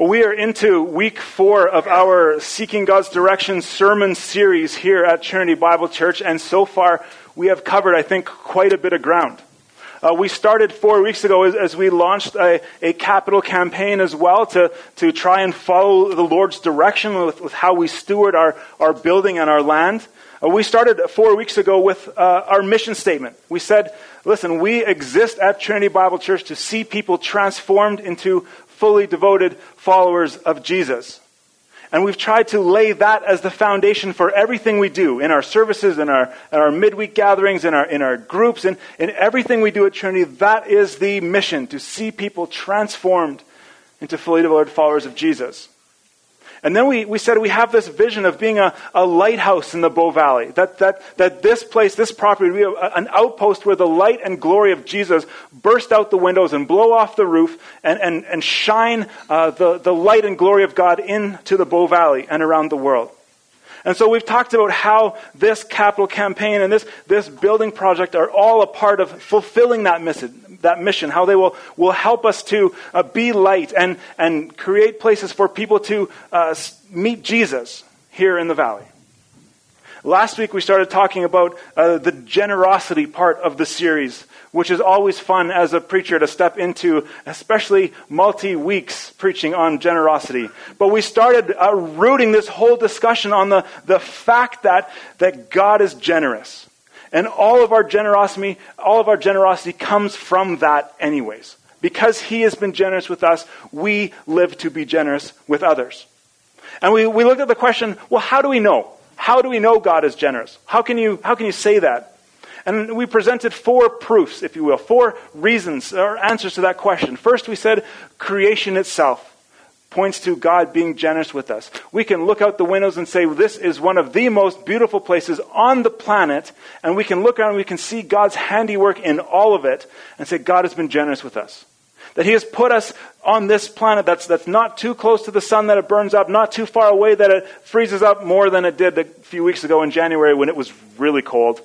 Well, we are into week four of our Seeking God's Direction sermon series here at Trinity Bible Church, and so far we have covered, I think, quite a bit of ground. Uh, we started four weeks ago as, as we launched a, a, capital campaign as well to, to try and follow the Lord's direction with, with how we steward our, our building and our land. Uh, we started four weeks ago with uh, our mission statement. We said, listen, we exist at Trinity Bible Church to see people transformed into fully devoted followers of Jesus. And we've tried to lay that as the foundation for everything we do in our services, in our, in our midweek gatherings, in our, in our groups, and in everything we do at Trinity. That is the mission to see people transformed into fully devoted followers of Jesus. And then we, we said we have this vision of being a, a lighthouse in the Bow Valley. That, that, that this place, this property, would be a, an outpost where the light and glory of Jesus burst out the windows and blow off the roof and, and, and shine uh, the, the light and glory of God into the Bow Valley and around the world. And so we've talked about how this capital campaign and this, this building project are all a part of fulfilling that mission, that mission how they will, will help us to uh, be light and, and create places for people to uh, meet Jesus here in the valley. Last week we started talking about uh, the generosity part of the series which is always fun as a preacher to step into, especially multi weeks preaching on generosity. But we started uh, rooting this whole discussion on the, the fact that, that God is generous. And all of our generosity, all of our generosity comes from that anyways. Because he has been generous with us, we live to be generous with others. And we, we looked at the question, well, how do we know? How do we know God is generous? How can you, how can you say that? And we presented four proofs, if you will, four reasons or answers to that question. First, we said creation itself points to God being generous with us. We can look out the windows and say, this is one of the most beautiful places on the planet, and we can look around and we can see God's handiwork in all of it and say, God has been generous with us. That He has put us on this planet that's, that's not too close to the sun that it burns up, not too far away that it freezes up more than it did a few weeks ago in January when it was really cold.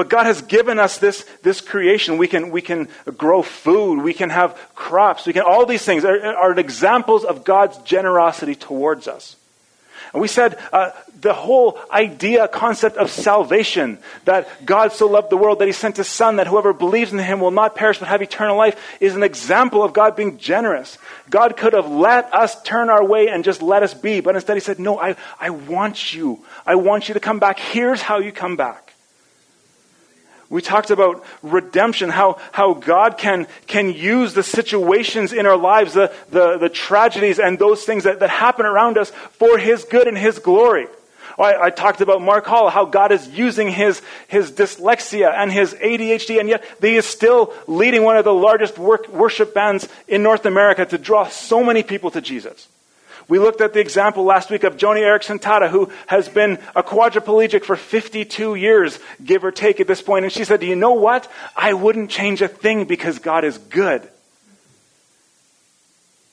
But God has given us this, this creation. We can, we can grow food. We can have crops. We can, all these things are, are examples of God's generosity towards us. And we said uh, the whole idea, concept of salvation, that God so loved the world that he sent his son, that whoever believes in him will not perish but have eternal life, is an example of God being generous. God could have let us turn our way and just let us be, but instead he said, No, I, I want you. I want you to come back. Here's how you come back. We talked about redemption, how, how God can, can use the situations in our lives, the, the, the tragedies and those things that, that happen around us for His good and His glory. I, I, talked about Mark Hall, how God is using his, his dyslexia and his ADHD, and yet he is still leading one of the largest work, worship bands in North America to draw so many people to Jesus. We looked at the example last week of Joni Eareckson Tada, who has been a quadriplegic for 52 years, give or take at this point. And she said, Do you know what? I wouldn't change a thing because God is good.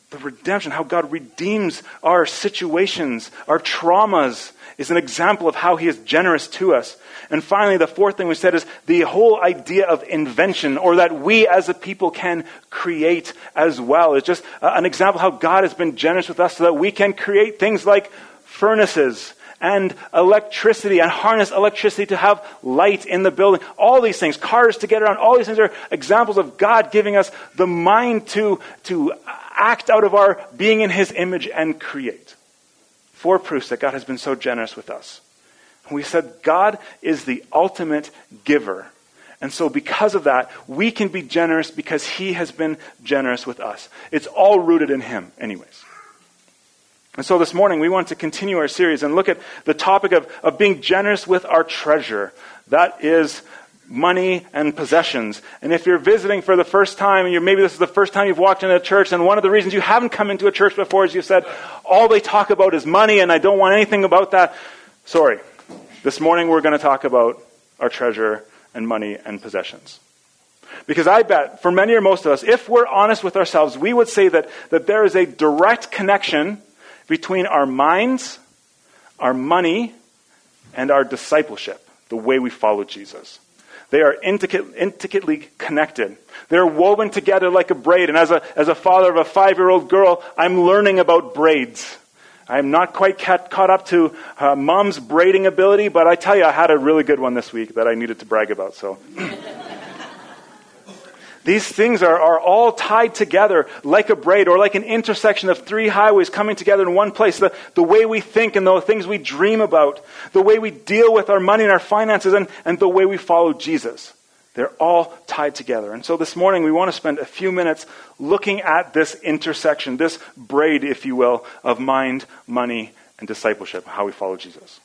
The redemption, how God redeems our situations, our traumas, is an example of how He is generous to us. And finally, the fourth thing we said is the whole idea of invention, or that we as a people can create as well. It's just an example how God has been generous with us so that we can create things like furnaces and electricity and harness electricity to have light in the building. All these things, cars to get around, all these things are examples of God giving us the mind to, to act out of our being in His image and create. Four proofs that God has been so generous with us. We said God is the ultimate giver. And so, because of that, we can be generous because He has been generous with us. It's all rooted in Him, anyways. And so, this morning, we want to continue our series and look at the topic of, of being generous with our treasure. That is money and possessions. And if you're visiting for the first time, and maybe this is the first time you've walked into a church, and one of the reasons you haven't come into a church before is you said, all they talk about is money, and I don't want anything about that. Sorry, this morning we're going to talk about our treasure and money and possessions. Because I bet, for many or most of us, if we're honest with ourselves, we would say that, that there is a direct connection between our minds, our money, and our discipleship, the way we follow Jesus. They are intricately connected. They're woven together like a braid. And as a, as a father of a five year old girl, I'm learning about braids. I'm not quite caught up to uh, mom's braiding ability, but I tell you, I had a really good one this week that I needed to brag about. So. These things are, are all tied together like a braid or like an intersection of three highways coming together in one place. The, the way we think and the things we dream about, the way we deal with our money and our finances, and, and the way we follow Jesus. They're all tied together. And so this morning we want to spend a few minutes looking at this intersection, this braid, if you will, of mind, money, and discipleship, how we follow Jesus.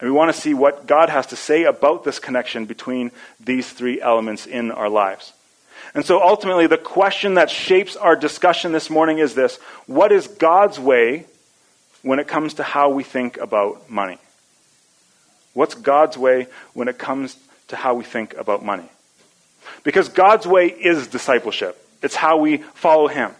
And we want to see what God has to say about this connection between these three elements in our lives. And so ultimately, the question that shapes our discussion this morning is this What is God's way when it comes to how we think about money? What's God's way when it comes to how we think about money? Because God's way is discipleship, it's how we follow Him.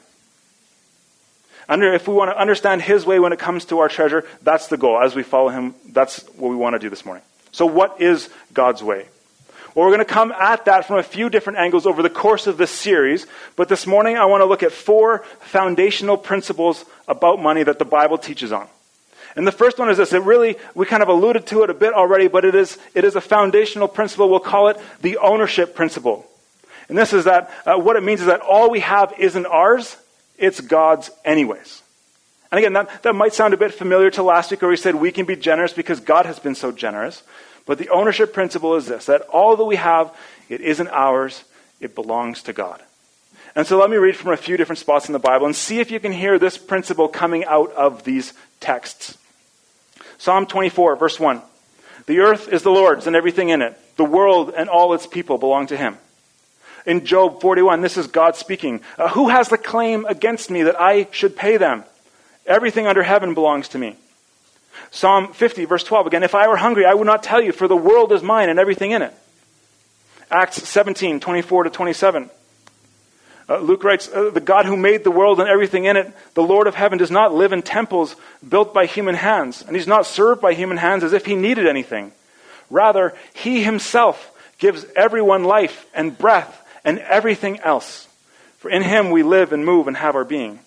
Under, if we want to understand His way when it comes to our treasure, that's the goal. As we follow Him, that's what we want to do this morning. So, what is God's way? Well, we're going to come at that from a few different angles over the course of this series. But this morning, I want to look at four foundational principles about money that the Bible teaches on. And the first one is this. It really, we kind of alluded to it a bit already, but it is, it is a foundational principle. We'll call it the ownership principle. And this is that, uh, what it means is that all we have isn't ours, it's God's anyways. And again, that, that might sound a bit familiar to last week where we said we can be generous because God has been so generous. But the ownership principle is this that all that we have, it isn't ours, it belongs to God. And so let me read from a few different spots in the Bible and see if you can hear this principle coming out of these texts. Psalm 24, verse 1. The earth is the Lord's and everything in it. The world and all its people belong to him. In Job 41, this is God speaking. Uh, who has the claim against me that I should pay them? Everything under heaven belongs to me. Psalm 50, verse 12 again, if I were hungry, I would not tell you, for the world is mine and everything in it. Acts 17, 24 to 27. Uh, Luke writes, uh, The God who made the world and everything in it, the Lord of heaven, does not live in temples built by human hands, and he's not served by human hands as if he needed anything. Rather, he himself gives everyone life and breath and everything else. For in him we live and move and have our being.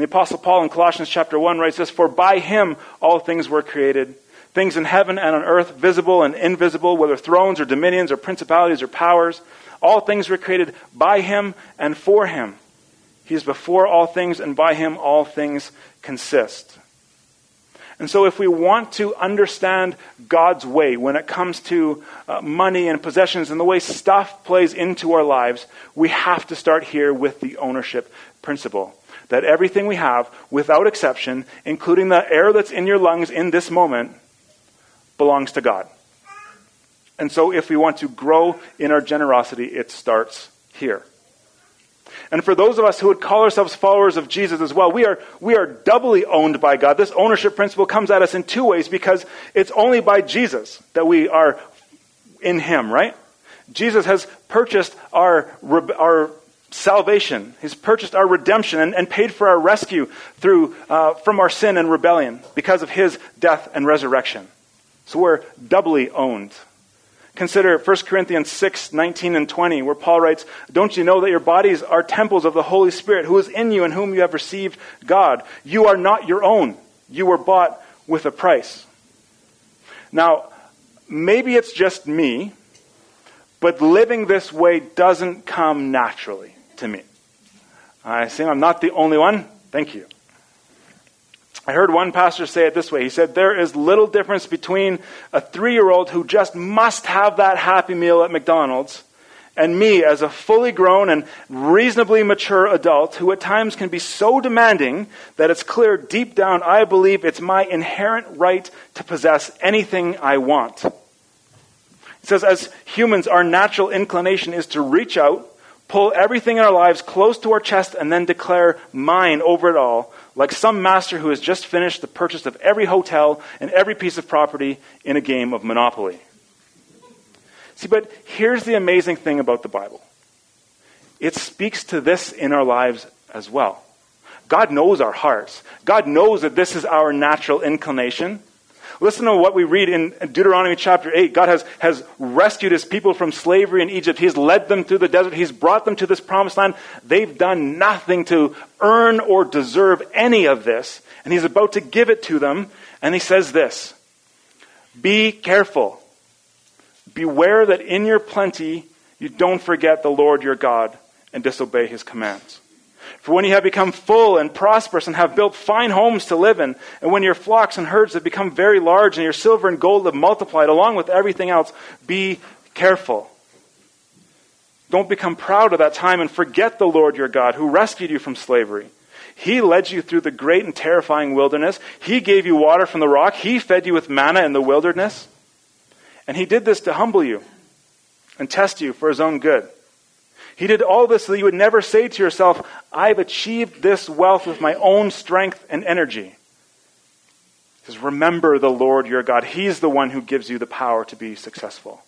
And the Apostle Paul in Colossians chapter 1 writes this For by him all things were created, things in heaven and on earth, visible and invisible, whether thrones or dominions or principalities or powers. All things were created by him and for him. He is before all things, and by him all things consist. And so, if we want to understand God's way when it comes to uh, money and possessions and the way stuff plays into our lives, we have to start here with the ownership principle that everything we have, without exception, including the air that's in your lungs in this moment, belongs to God. And so, if we want to grow in our generosity, it starts here. And for those of us who would call ourselves followers of Jesus as well, we are, we are doubly owned by God. This ownership principle comes at us in two ways because it's only by Jesus that we are in Him, right? Jesus has purchased our, our salvation. He's purchased our redemption and, and paid for our rescue through, uh, from our sin and rebellion because of his death and resurrection. So we're doubly owned. Consider 1 Corinthians 6, 19 and 20, where Paul writes, Don't you know that your bodies are temples of the Holy Spirit, who is in you and whom you have received God? You are not your own. You were bought with a price. Now, maybe it's just me, but living this way doesn't come naturally to me. I assume I'm not the only one. Thank you. I heard one pastor say it this way. He said, There is little difference between a three year old who just must have that happy meal at McDonald's and me as a fully grown and reasonably mature adult who at times can be so demanding that it's clear deep down I believe it's my inherent right to possess anything I want. He says, As humans, our natural inclination is to reach out pull everything in our lives close to our chest, and then declare mine over it all, like some master who has just finished the purchase of every hotel and every piece of property in a game of Monopoly. See, but here's the amazing thing about the Bible it speaks to this in our lives as well. God knows our hearts. God knows that this is our natural inclination. Listen to what we read in Deuteronomy chapter 8. God has, has rescued his people from slavery in Egypt. He's led them through the desert. He's brought them to this promised land. They've done nothing to earn or deserve any of this. And he's about to give it to them. And he says this Be careful. Beware that in your plenty you don't forget the Lord your God and disobey his commands. For when you have become full and prosperous and have built fine homes to live in, and when your flocks and herds have become very large and your silver and gold have multiplied along with everything else, be careful. Don't become proud of that time and forget the Lord your God who rescued you from slavery. He led you through the great and terrifying wilderness. He gave you water from the rock. He fed you with manna in the wilderness. And he did this to humble you and test you for his own good. He did all this so that you would never say to yourself, I've achieved this wealth with my own strength and energy. He says, Remember the Lord your God. He's the one who gives you the power to be successful.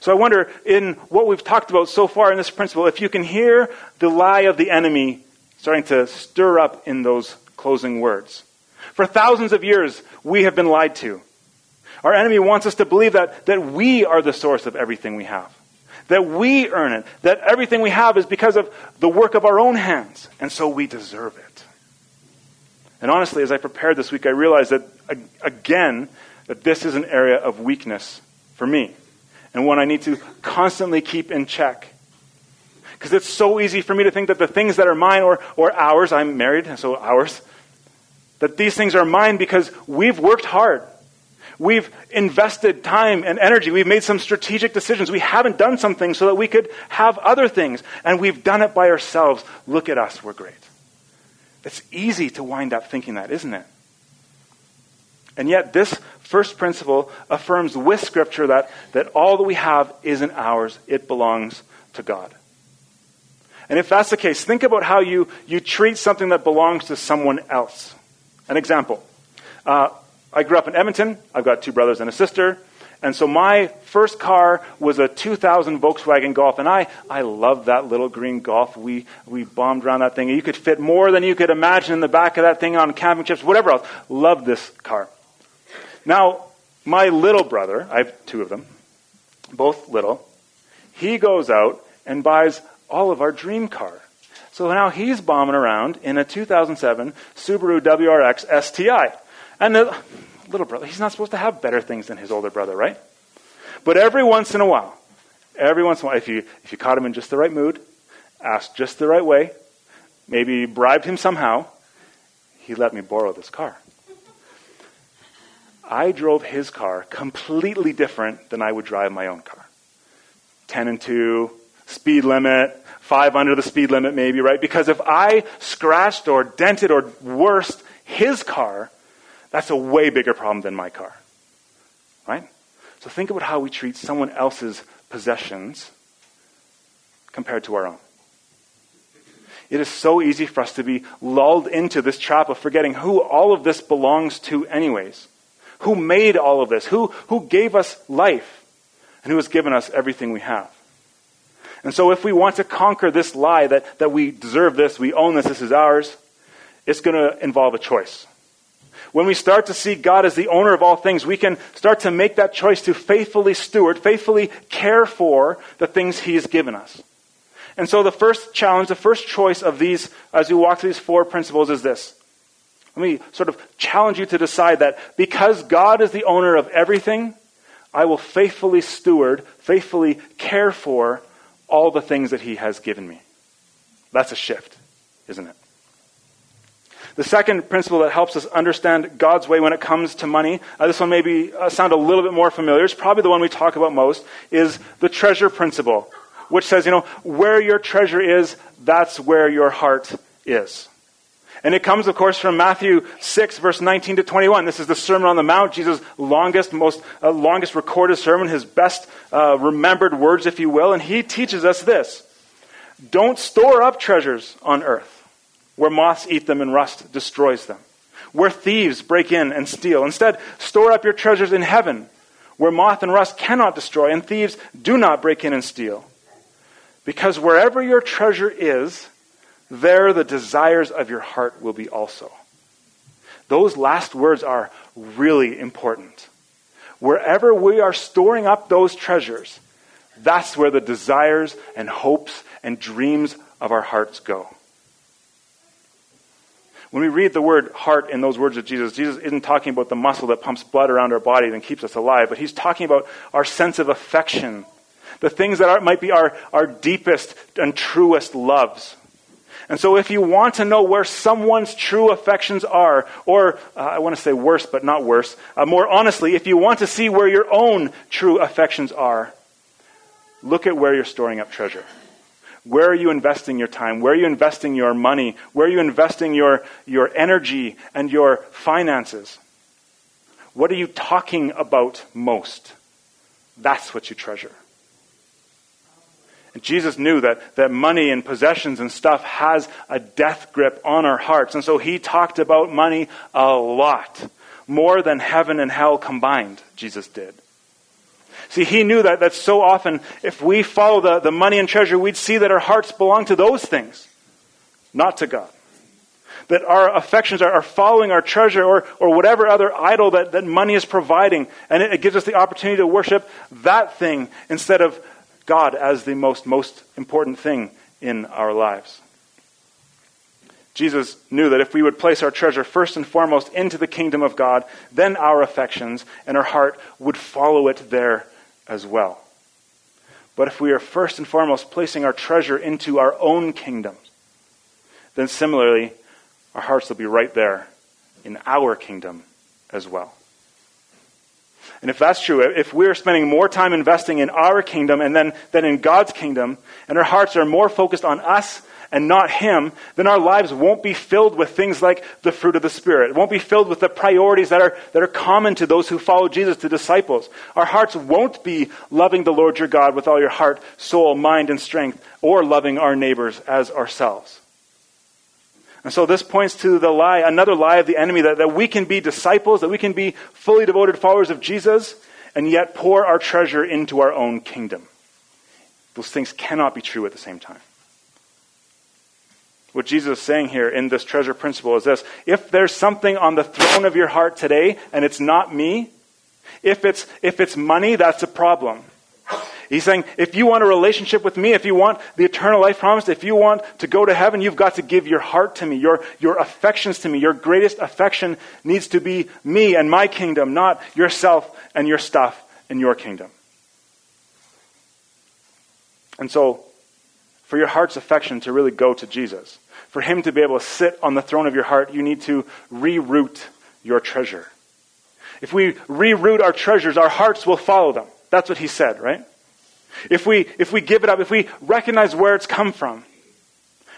So I wonder, in what we've talked about so far in this principle, if you can hear the lie of the enemy starting to stir up in those closing words. For thousands of years, we have been lied to. Our enemy wants us to believe that, that we are the source of everything we have that we earn it, that everything we have is because of the work of our own hands, and so we deserve it. And honestly, as I prepared this week, I realized that, again, that this is an area of weakness for me, and one I need to constantly keep in check. Because it's so easy for me to think that the things that are mine or, or ours, I'm married, so ours, that these things are mine because we've worked hard. We've invested time and energy. We've made some strategic decisions. We haven't done something so that we could have other things. And we've done it by ourselves. Look at us. We're great. It's easy to wind up thinking that, isn't it? And yet, this first principle affirms with Scripture that, that all that we have isn't ours, it belongs to God. And if that's the case, think about how you, you treat something that belongs to someone else. An example. Uh, I grew up in Edmonton. I've got two brothers and a sister. And so my first car was a 2000 Volkswagen Golf, and I, I loved that little green Golf. We, we bombed around that thing. You could fit more than you could imagine in the back of that thing on camping trips, whatever else. Loved this car. Now, my little brother, I have two of them, both little, he goes out and buys all of our dream car. So now he's bombing around in a 2007 Subaru WRX STI. And the little brother, he's not supposed to have better things than his older brother, right? But every once in a while, every once in a while, if you, if you caught him in just the right mood, asked just the right way, maybe bribed him somehow, he let me borrow this car. I drove his car completely different than I would drive my own car. 10 and 2, speed limit, 5 under the speed limit maybe, right? Because if I scratched or dented or worse his car, that's a way bigger problem than my car. Right? So think about how we treat someone else's possessions compared to our own. It is so easy for us to be lulled into this trap of forgetting who all of this belongs to, anyways. Who made all of this? Who, who gave us life? And who has given us everything we have? And so, if we want to conquer this lie that, that we deserve this, we own this, this is ours, it's going to involve a choice. When we start to see God as the owner of all things, we can start to make that choice to faithfully steward, faithfully care for the things He has given us. And so the first challenge, the first choice of these, as we walk through these four principles, is this. Let me sort of challenge you to decide that because God is the owner of everything, I will faithfully steward, faithfully care for all the things that He has given me. That's a shift, isn't it? The second principle that helps us understand God's way when it comes to money, uh, this one may uh, sound a little bit more familiar, it's probably the one we talk about most, is the treasure principle, which says, you know, where your treasure is, that's where your heart is. And it comes, of course, from Matthew 6, verse 19 to 21. This is the Sermon on the Mount, Jesus' longest, most uh, longest recorded sermon, his best uh, remembered words, if you will. And he teaches us this Don't store up treasures on earth where moths eat them and rust destroys them, where thieves break in and steal. Instead, store up your treasures in heaven, where moth and rust cannot destroy, and thieves do not break in and steal. Because wherever your treasure is, there the desires of your heart will be also. Those last words are really important. Wherever we are storing up those treasures, that's where the desires and hopes and dreams of our hearts go. When we read the word heart in those words of Jesus, Jesus isn't talking about the muscle that pumps blood around our body and keeps us alive, but he's talking about our sense of affection, the things that are, might be our, our deepest and truest loves. And so, if you want to know where someone's true affections are, or uh, I want to say worse, but not worse, uh, more honestly, if you want to see where your own true affections are, look at where you're storing up treasure. Where are you investing your time? Where are you investing your money? Where are you investing your, your energy and your finances? What are you talking about most? That's what you treasure. And Jesus knew that, that money and possessions and stuff has a death grip on our hearts. And so he talked about money a lot. More than heaven and hell combined, Jesus did. See, he knew that, that so often, if we follow the, the money and treasure, we'd see that our hearts belong to those things, not to God. That our affections are, are following our treasure or, or whatever other idol that, that money is providing. And it, it gives us the opportunity to worship that thing instead of God as the most, most important thing in our lives. Jesus knew that if we would place our treasure first and foremost into the kingdom of God, then our affections and our heart would follow it there as well. But if we are first and foremost placing our treasure into our own kingdoms, then similarly, our hearts will be right there in our kingdom as well. And if that's true, if we're spending more time investing in our kingdom and then than in God's kingdom, and our hearts are more focused on us and not Him, then our lives won't be filled with things like the fruit of the Spirit. It won't be filled with the priorities that are, that are common to those who follow Jesus, to disciples. Our hearts won't be loving the Lord your God with all your heart, soul, mind, and strength, or loving our neighbors as ourselves. And so this points to the lie, another lie of the enemy, that, that we can be disciples, that we can be fully devoted followers of Jesus, and yet pour our treasure into our own kingdom. Those things cannot be true at the same time. What Jesus is saying here in this treasure principle is this if there's something on the throne of your heart today and it's not me, if it's, if it's money, that's a problem. He's saying, if you want a relationship with me, if you want the eternal life promised, if you want to go to heaven, you've got to give your heart to me, your, your affections to me. Your greatest affection needs to be me and my kingdom, not yourself and your stuff and your kingdom. And so, for your heart's affection to really go to Jesus, for Him to be able to sit on the throne of your heart, you need to reroute your treasure. If we reroute our treasures, our hearts will follow them. That's what He said, right? If we, if we give it up, if we recognize where it's come from,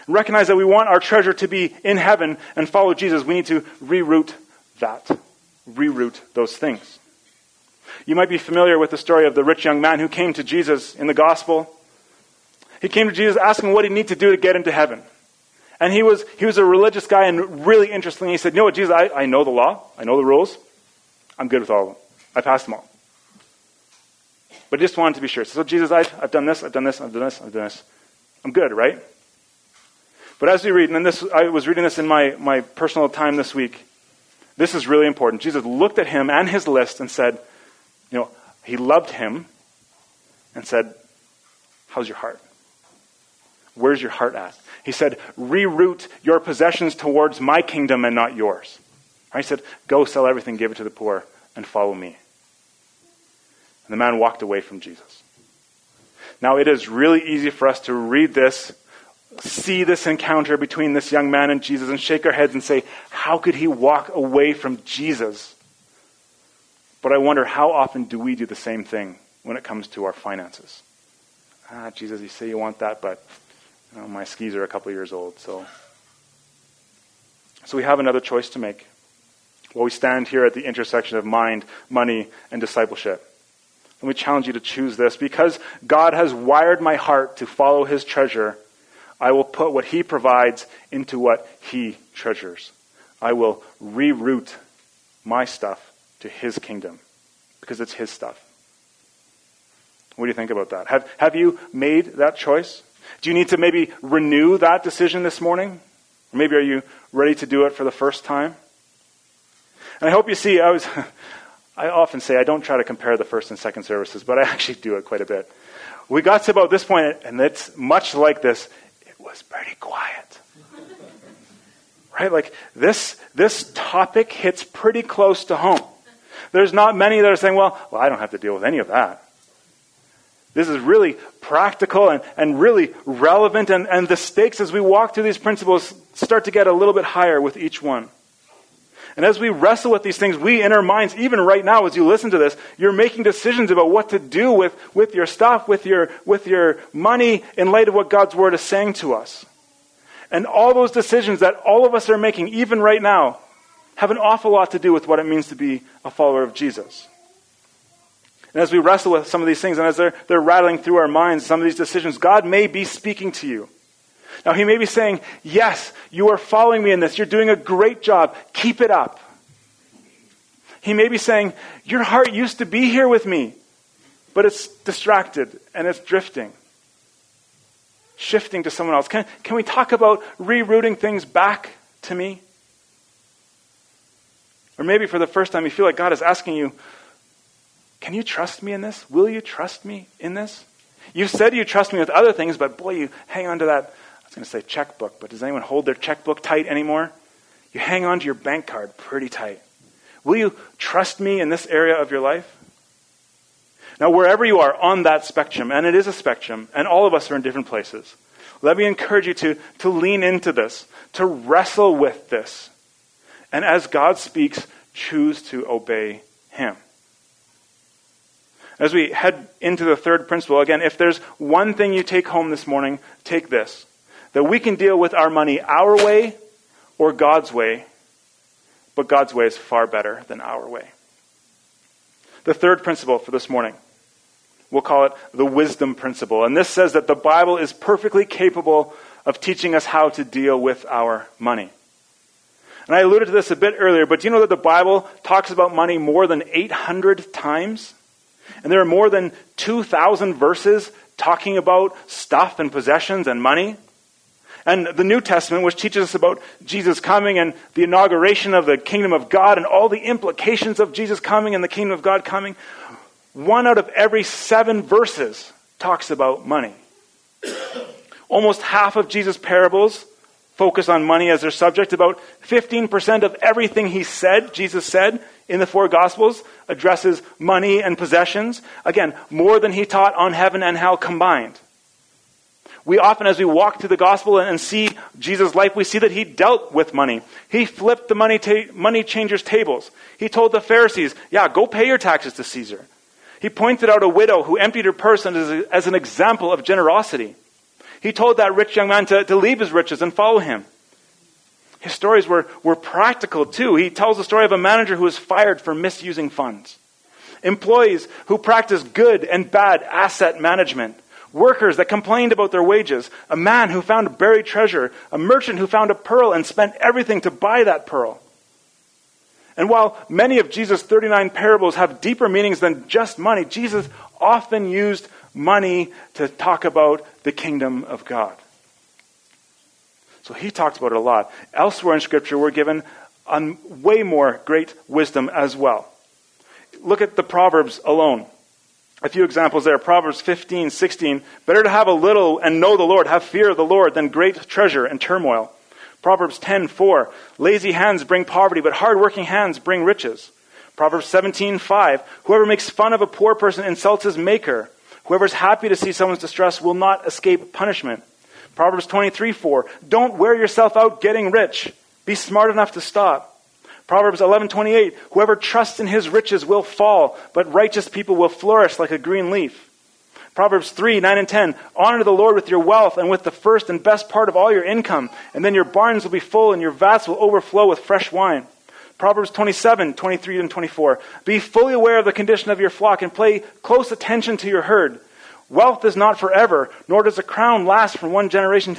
recognize that we want our treasure to be in heaven and follow Jesus, we need to reroute that, reroute those things. You might be familiar with the story of the rich young man who came to Jesus in the gospel. He came to Jesus asking what he'd need to do to get into heaven. And he was, he was a religious guy and really interesting. He said, You know what, Jesus, I, I know the law, I know the rules, I'm good with all of them. I passed them all. But I just wanted to be sure. So, Jesus, I've, I've done this, I've done this, I've done this, I've done this. I'm good, right? But as we read, and this, I was reading this in my, my personal time this week, this is really important. Jesus looked at him and his list and said, you know, he loved him and said, How's your heart? Where's your heart at? He said, Reroute your possessions towards my kingdom and not yours. He said, Go sell everything, give it to the poor, and follow me. And the man walked away from Jesus. Now, it is really easy for us to read this, see this encounter between this young man and Jesus, and shake our heads and say, How could he walk away from Jesus? But I wonder, how often do we do the same thing when it comes to our finances? Ah, Jesus, you say you want that, but my skis are a couple years old, so. So we have another choice to make. While we stand here at the intersection of mind, money, and discipleship. Let me challenge you to choose this. Because God has wired my heart to follow his treasure, I will put what he provides into what he treasures. I will reroute my stuff to his kingdom because it's his stuff. What do you think about that? Have, have you made that choice? Do you need to maybe renew that decision this morning? Or maybe are you ready to do it for the first time? And I hope you see, I was, I often say I don't try to compare the first and second services, but I actually do it quite a bit. We got to about this point, and it's much like this. It was pretty quiet. Right? Like this, this topic hits pretty close to home. There's not many that are saying, well, well, I don't have to deal with any of that. This is really practical and, and really relevant, and, and the stakes as we walk through these principles start to get a little bit higher with each one. And as we wrestle with these things, we in our minds, even right now as you listen to this, you're making decisions about what to do with, with your stuff, with your, with your money in light of what God's Word is saying to us. And all those decisions that all of us are making, even right now, have an awful lot to do with what it means to be a follower of Jesus. And as we wrestle with some of these things, and as they're, they're rattling through our minds, some of these decisions, God may be speaking to you. Now, He may be saying, Yes, you are following me in this. You're doing a great job. Keep it up. He may be saying, Your heart used to be here with me, but it's distracted and it's drifting shifting to someone else? Can, can we talk about rerouting things back to me? Or maybe for the first time you feel like God is asking you, Can you trust me in this? Will you trust me in this? You've said you trust me with other things, but boy, you hang on to that. I was going to say checkbook, but does anyone hold their checkbook tight anymore? You hang on to your bank card pretty tight. Will you trust me in this area of your life? Now, wherever you are on that spectrum, and it is a spectrum, and all of us are in different places, let me encourage you to, to lean into this, to wrestle with this. And as God speaks, choose to obey Him. As we head into the third principle, again, if there's one thing you take home this morning, take this that we can deal with our money our way or God's way, but God's way is far better than our way. The third principle for this morning We'll call it the wisdom principle. And this says that the Bible is perfectly capable of teaching us how to deal with our money. And I alluded to this a bit earlier, but do you know that the Bible talks about money more than 800 times? And there are more than 2,000 verses talking about stuff and possessions and money. And the New Testament, which teaches us about Jesus coming and the inauguration of the kingdom of God and all the implications of Jesus coming and the kingdom of God coming, one out of every seven verses talks about money. Almost half of Jesus' parables focus on money as their subject. About 15% of everything he said, Jesus said, in the four Gospels addresses money and possessions. Again, more than he taught on heaven and hell combined. We often, as we walk through the gospel and see Jesus' life, we see that he dealt with money. He flipped the money, ta- money changers' tables. He told the Pharisees, yeah, go pay your taxes to Caesar. He pointed out a widow who emptied her purse as, a, as an example of generosity. He told that rich young man to, to leave his riches and follow him. His stories were, were practical too. He tells the story of a manager who was fired for misusing funds, employees who practiced good and bad asset management, workers that complained about their wages, a man who found buried treasure, a merchant who found a pearl and spent everything to buy that pearl. And while many of Jesus' 39 parables have deeper meanings than just money, Jesus often used money to talk about the kingdom of God. So he talks about it a lot. Elsewhere in Scripture, we're given on way more great wisdom as well. Look at the Proverbs alone. A few examples there. Proverbs 15, 16. Better to have a little and know the Lord, have fear of the Lord, than great treasure and turmoil. Proverbs 10:4, lazy hands bring poverty, but hardworking hands bring riches. Proverbs 17:5, whoever makes fun of a poor person insults his maker. Whoever is happy to see someone's distress will not escape punishment. Proverbs 23:4, don't wear yourself out getting rich. Be smart enough to stop. Proverbs 11:28, whoever trusts in his riches will fall, but righteous people will flourish like a green leaf. Proverbs 3, 9 and 10. Honor the Lord with your wealth and with the first and best part of all your income, and then your barns will be full and your vats will overflow with fresh wine. Proverbs 27, 23 and 24. Be fully aware of the condition of your flock and pay close attention to your herd. Wealth is not forever, nor does a crown last from one generation to